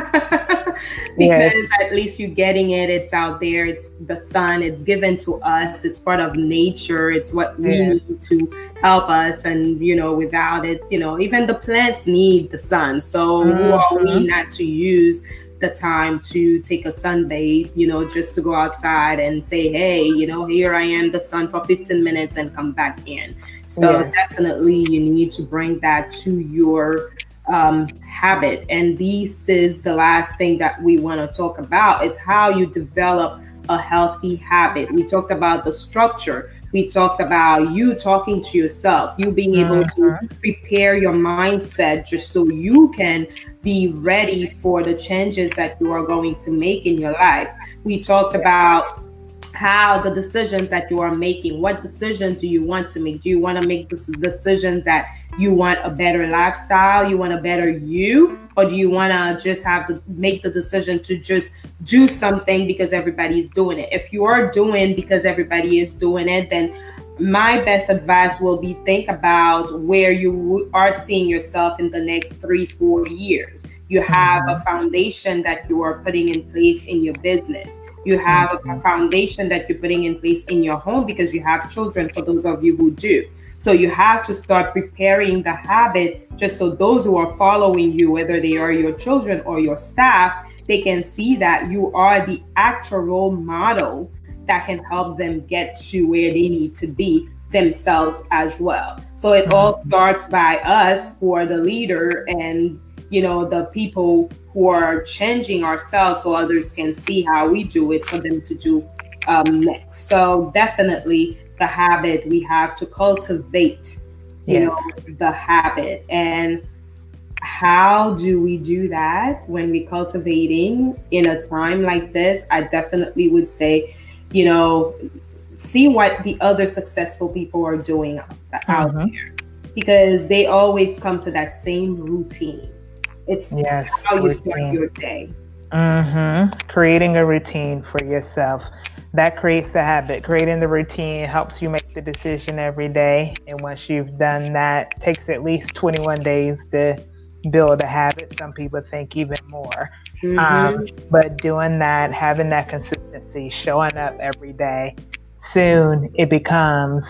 because yes. at least you're getting it it's out there it's the sun it's given to us it's part of nature it's what we yeah. need to help us and you know without it you know even the plants need the sun so mm-hmm. who are we mm-hmm. not to use the time to take a sunbathe, you know, just to go outside and say, hey, you know, here I am, the sun for 15 minutes and come back in. So yeah. definitely you need to bring that to your um, habit. And this is the last thing that we want to talk about. It's how you develop a healthy habit. We talked about the structure. We talked about you talking to yourself, you being able to mm-hmm. prepare your mindset just so you can be ready for the changes that you are going to make in your life. We talked about how the decisions that you are making what decisions do you want to make? Do you want to make this decisions that you want a better lifestyle you want a better you? Or do you want to just have to make the decision to just do something because everybody's doing it? If you are doing because everybody is doing it then my best advice will be think about where you are seeing yourself in the next three four years. You have a mm-hmm. foundation that you are putting in place in your business. You have a mm-hmm. foundation that you're putting in place in your home because you have children for those of you who do. So you have to start preparing the habit just so those who are following you whether they are your children or your staff they can see that you are the actual role model that can help them get to where they need to be themselves as well so it all mm-hmm. starts by us who are the leader and you know the people who are changing ourselves so others can see how we do it for them to do um, next so definitely the habit we have to cultivate you yes. know the habit and how do we do that when we cultivating in a time like this i definitely would say you know see what the other successful people are doing out, mm-hmm. there because they always come to that same routine it's yes, how you routine. start your day. Mm-hmm. Creating a routine for yourself. That creates the habit. Creating the routine helps you make the decision every day. And once you've done that, takes at least 21 days to build a habit. Some people think even more. Mm-hmm. Um, but doing that, having that consistency, showing up every day, soon it becomes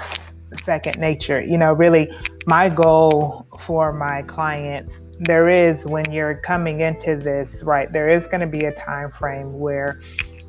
second nature. You know, really, my goal for my clients there is when you're coming into this right there is going to be a time frame where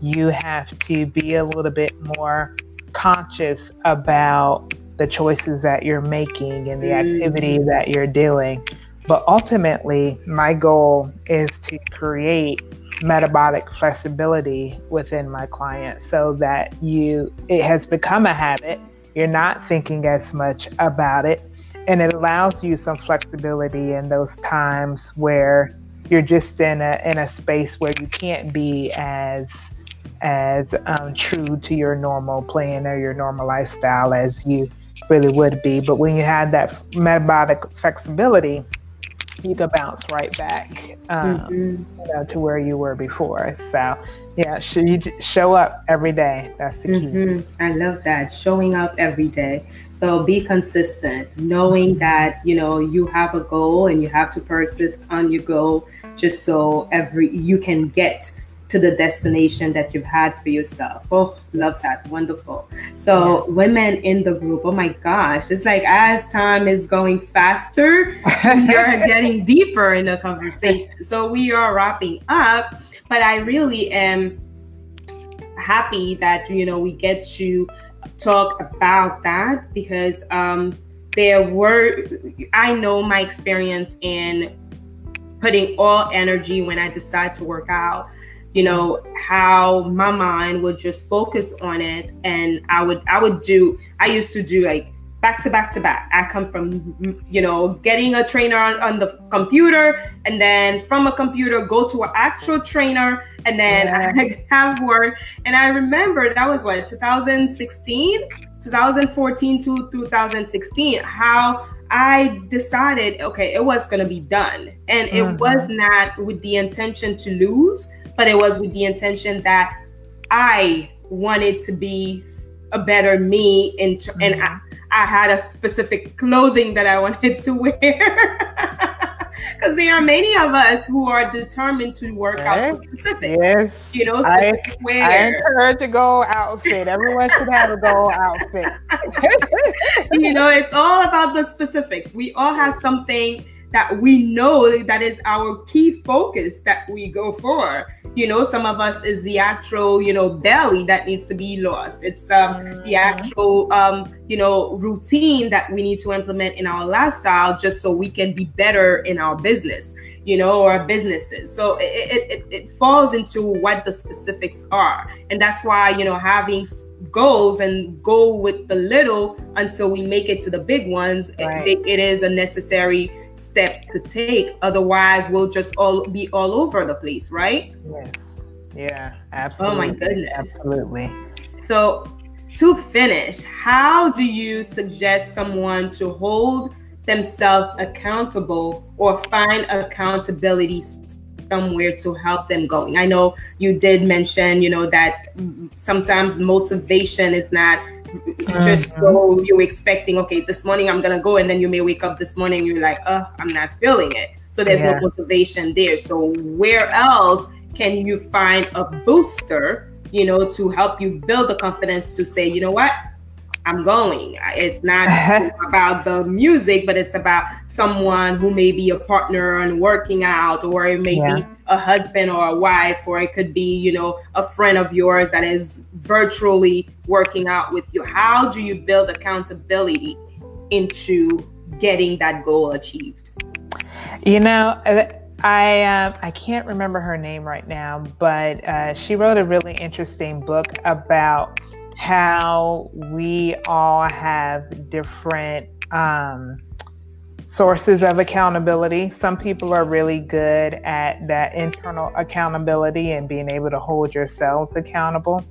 you have to be a little bit more conscious about the choices that you're making and the mm. activity that you're doing but ultimately my goal is to create metabolic flexibility within my clients so that you it has become a habit you're not thinking as much about it and it allows you some flexibility in those times where you're just in a in a space where you can't be as as um, true to your normal plan or your normal lifestyle as you really would be. But when you have that metabolic flexibility, you can bounce right back um, mm-hmm. you know, to where you were before. So Yeah, should show up every day. That's the key. Mm-hmm. I love that. Showing up every day. So be consistent, knowing that you know you have a goal and you have to persist on your goal just so every you can get to the destination that you've had for yourself. Oh, love that. Wonderful. So, yeah. women in the group, oh my gosh, it's like as time is going faster, [laughs] you're getting deeper in the conversation. So, we are wrapping up, but I really am happy that, you know, we get to talk about that because um, there were, I know my experience in putting all energy when I decide to work out you know how my mind would just focus on it and i would i would do i used to do like back to back to back i come from you know getting a trainer on, on the computer and then from a computer go to an actual trainer and then yeah. [laughs] i have work and i remember that was what 2016 2014 to 2016 how I decided, okay, it was going to be done. And it mm-hmm. was not with the intention to lose, but it was with the intention that I wanted to be a better me and, mm-hmm. and I, I had a specific clothing that I wanted to wear. [laughs] Because there are many of us who are determined to work yes. out specifics. Yes. You know, I, wear. I encourage a goal outfit. Everyone should have a goal outfit. [laughs] you know, it's all about the specifics. We all have something that we know that is our key focus that we go for. You know, some of us is the actual, you know, belly that needs to be lost. It's um, mm-hmm. the actual, um, you know, routine that we need to implement in our lifestyle just so we can be better in our business, you know, or businesses. So it, it, it falls into what the specifics are. And that's why, you know, having goals and go with the little until we make it to the big ones, right. it, it is a necessary step to take. Otherwise, we'll just all be all over the place, right? Yes. Yeah, absolutely. Oh my goodness. Absolutely. So, to finish, how do you suggest someone to hold themselves accountable or find accountability somewhere to help them going? I know you did mention, you know, that sometimes motivation is not just so mm-hmm. you're expecting, okay, this morning I'm gonna go, and then you may wake up this morning you're like, oh, I'm not feeling it. So there's yeah. no motivation there. So where else can you find a booster, you know, to help you build the confidence to say, you know what, I'm going. It's not [laughs] about the music, but it's about someone who may be a partner and working out, or it may yeah. be a husband or a wife, or it could be, you know, a friend of yours that is virtually working out with you. How do you build accountability into getting that goal achieved? You know, uh, I um, I can't remember her name right now, but uh, she wrote a really interesting book about how we all have different um, sources of accountability. Some people are really good at that internal accountability and being able to hold yourselves accountable.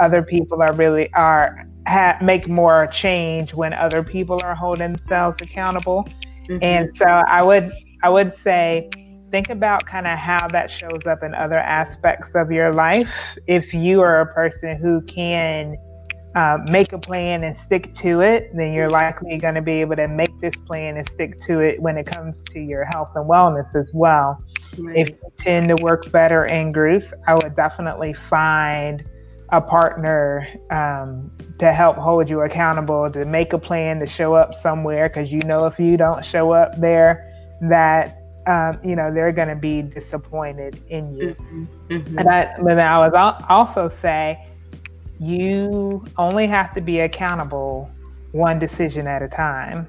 Other people are really are ha, make more change when other people are holding themselves accountable. Mm-hmm. And so I would I would say think about kind of how that shows up in other aspects of your life. If you are a person who can uh, make a plan and stick to it, then you're likely going to be able to make this plan and stick to it when it comes to your health and wellness as well. Right. If you tend to work better in groups, I would definitely find a partner um, to help hold you accountable, to make a plan to show up somewhere, because you know if you don't show up there, that um, you know they're going to be disappointed in you. Mm-hmm. Mm-hmm. And I, but I would also say you only have to be accountable one decision at a time.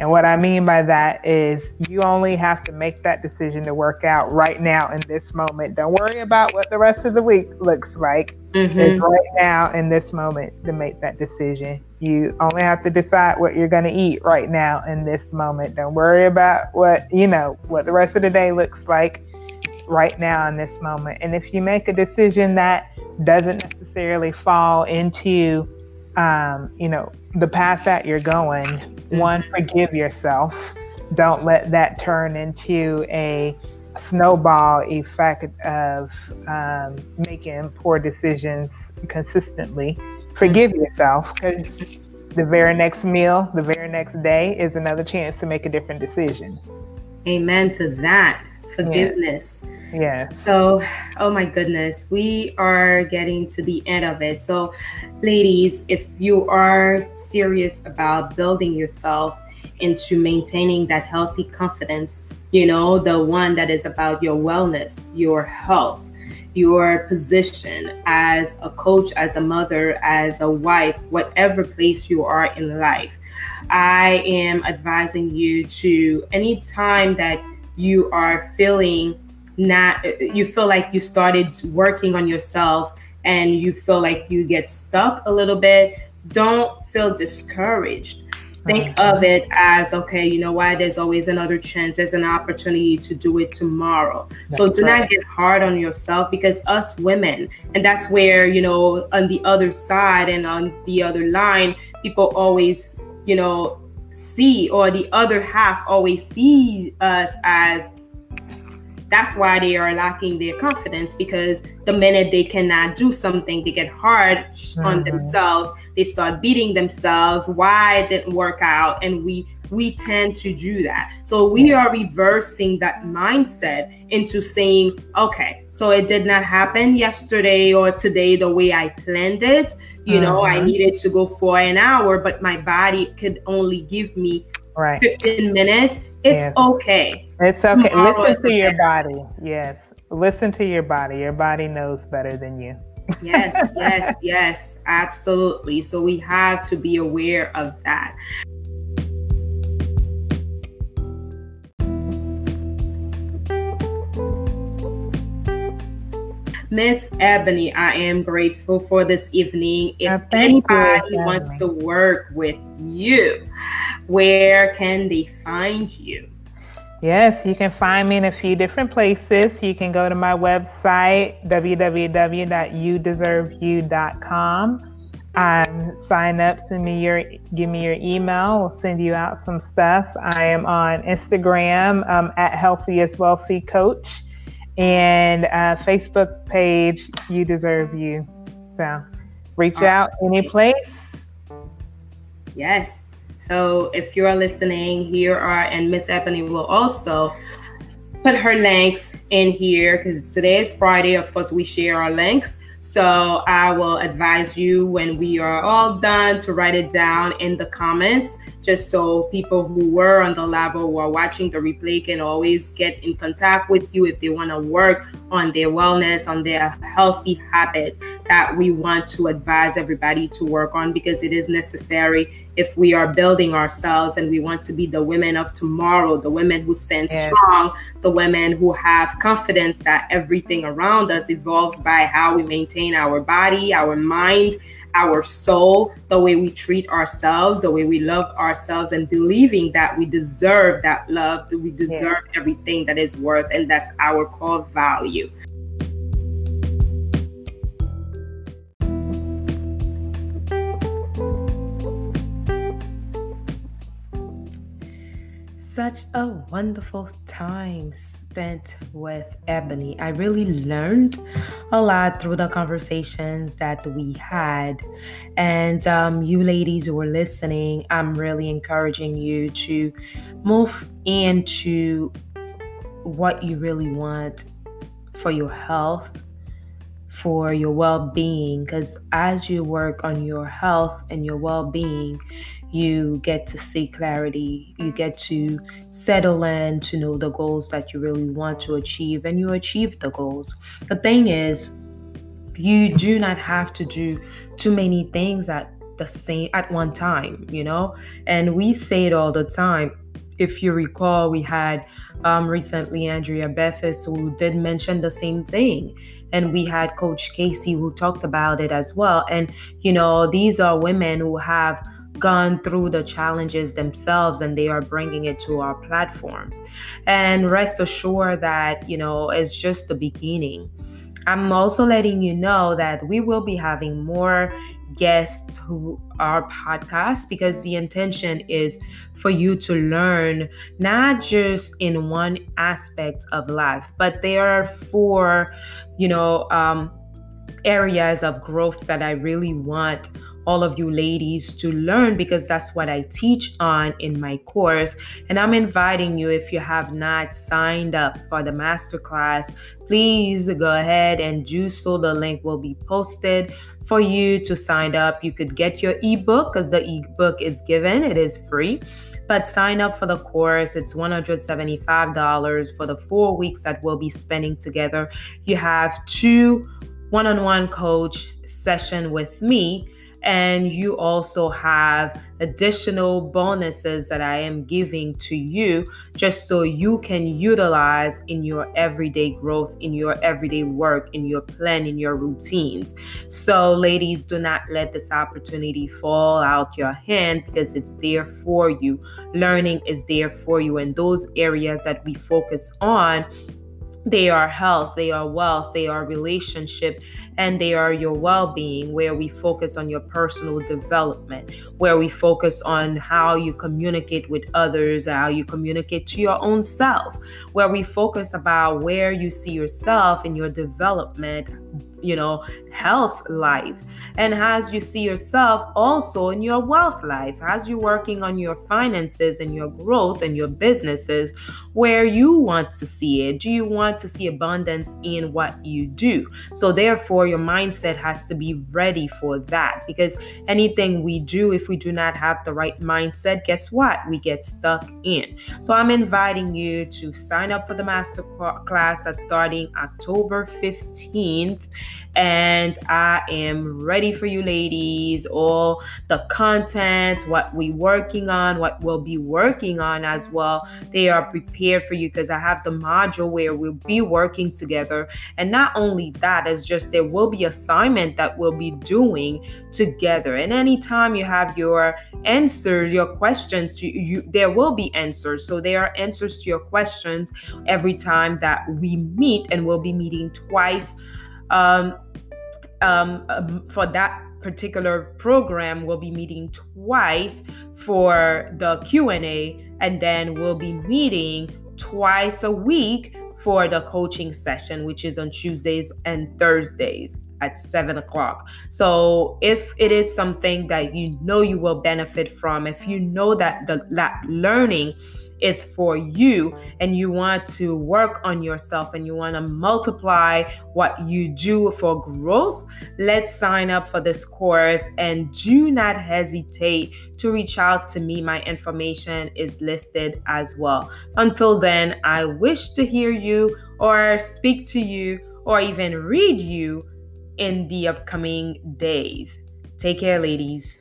And what I mean by that is you only have to make that decision to work out right now in this moment. Don't worry about what the rest of the week looks like. Mm-hmm. It's right now in this moment to make that decision. You only have to decide what you're going to eat right now in this moment. Don't worry about what, you know, what the rest of the day looks like right now in this moment. And if you make a decision that doesn't necessarily fall into, um, you know, the path that you're going, mm-hmm. one, forgive yourself. Don't let that turn into a snowball effect of um, making poor decisions consistently. Forgive yourself because the very next meal, the very next day is another chance to make a different decision. Amen to that. Forgiveness. Yeah. yeah. So, oh my goodness, we are getting to the end of it. So, ladies, if you are serious about building yourself into maintaining that healthy confidence, you know, the one that is about your wellness, your health, your position as a coach, as a mother, as a wife, whatever place you are in life. I am advising you to anytime that you are feeling not, you feel like you started working on yourself and you feel like you get stuck a little bit, don't feel discouraged think of it as okay you know why there's always another chance there's an opportunity to do it tomorrow that's so do right. not get hard on yourself because us women and that's where you know on the other side and on the other line people always you know see or the other half always see us as that's why they are lacking their confidence because the minute they cannot do something, they get hard mm-hmm. on themselves. They start beating themselves. Why it didn't work out? And we we tend to do that. So we are reversing that mindset into saying, okay, so it did not happen yesterday or today the way I planned it. You know, I mm-hmm. needed to go for an hour, but my body could only give me right. 15 minutes. It's yes. okay. It's okay. Tomorrow Listen to your body. Yes. Listen to your body. Your body knows better than you. yes, yes, [laughs] yes, absolutely. So we have to be aware of that. Miss Ebony, I am grateful for this evening. If anybody you, wants to work with you, where can they find you? Yes, you can find me in a few different places. You can go to my website, www.youdeserveyou.com. Um, sign up, send me your, give me your email. We'll send you out some stuff. I am on Instagram um, at Healthy is Wealthy Coach and uh, Facebook page, You Deserve You. So reach out any place. Yes. So if you're listening, here are, and Miss Ebony will also put her links in here because today is Friday. Of course, we share our links. So I will advise you when we are all done to write it down in the comments, just so people who were on the live or who are watching the replay can always get in contact with you if they want to work on their wellness, on their healthy habit that we want to advise everybody to work on because it is necessary if we are building ourselves and we want to be the women of tomorrow, the women who stand yeah. strong, the women who have confidence that everything around us evolves by how we maintain our body, our mind, our soul, the way we treat ourselves, the way we love ourselves, and believing that we deserve that love, that we deserve yeah. everything that is worth, and that's our core value. Such a wonderful time spent with Ebony. I really learned a lot through the conversations that we had. And um, you ladies who are listening, I'm really encouraging you to move into what you really want for your health, for your well being. Because as you work on your health and your well being, you get to see clarity, you get to settle in to know the goals that you really want to achieve, and you achieve the goals. The thing is, you do not have to do too many things at the same at one time, you know? And we say it all the time. If you recall, we had um, recently Andrea Bethis who did mention the same thing. And we had Coach Casey who talked about it as well. And, you know, these are women who have gone through the challenges themselves and they are bringing it to our platforms. And rest assured that, you know, it's just the beginning. I'm also letting you know that we will be having more guests to our podcast because the intention is for you to learn not just in one aspect of life, but there are four, you know, um, areas of growth that I really want all of you ladies to learn because that's what I teach on in my course. And I'm inviting you, if you have not signed up for the masterclass, please go ahead and do so. The link will be posted for you to sign up. You could get your ebook because the ebook is given, it is free. But sign up for the course. It's $175 for the four weeks that we'll be spending together. You have two one on one coach session with me and you also have additional bonuses that I am giving to you just so you can utilize in your everyday growth, in your everyday work, in your plan, in your routines. So, ladies, do not let this opportunity fall out your hand because it's there for you. Learning is there for you, and those areas that we focus on they are health, they are wealth, they are relationship, and they are your well being, where we focus on your personal development, where we focus on how you communicate with others, how you communicate to your own self, where we focus about where you see yourself in your development you know, health life. And as you see yourself also in your wealth life, as you're working on your finances and your growth and your businesses, where you want to see it. Do you want to see abundance in what you do? So, therefore, your mindset has to be ready for that because anything we do, if we do not have the right mindset, guess what? We get stuck in. So, I'm inviting you to sign up for the master class that's starting October 15th and I am ready for you ladies. All the content, what we working on, what we'll be working on as well. They are prepared for you because I have the module where we'll be working together. And not only that, it's just there will be assignment that we'll be doing together. And anytime you have your answers, your questions, you, you there will be answers. So there are answers to your questions every time that we meet, and we'll be meeting twice um, um, um, for that particular program we'll be meeting twice for the q&a and then we'll be meeting twice a week for the coaching session which is on tuesdays and thursdays at seven o'clock. So if it is something that you know you will benefit from, if you know that the that learning is for you and you want to work on yourself and you want to multiply what you do for growth, let's sign up for this course and do not hesitate to reach out to me. My information is listed as well. Until then, I wish to hear you or speak to you or even read you in the upcoming days. Take care, ladies.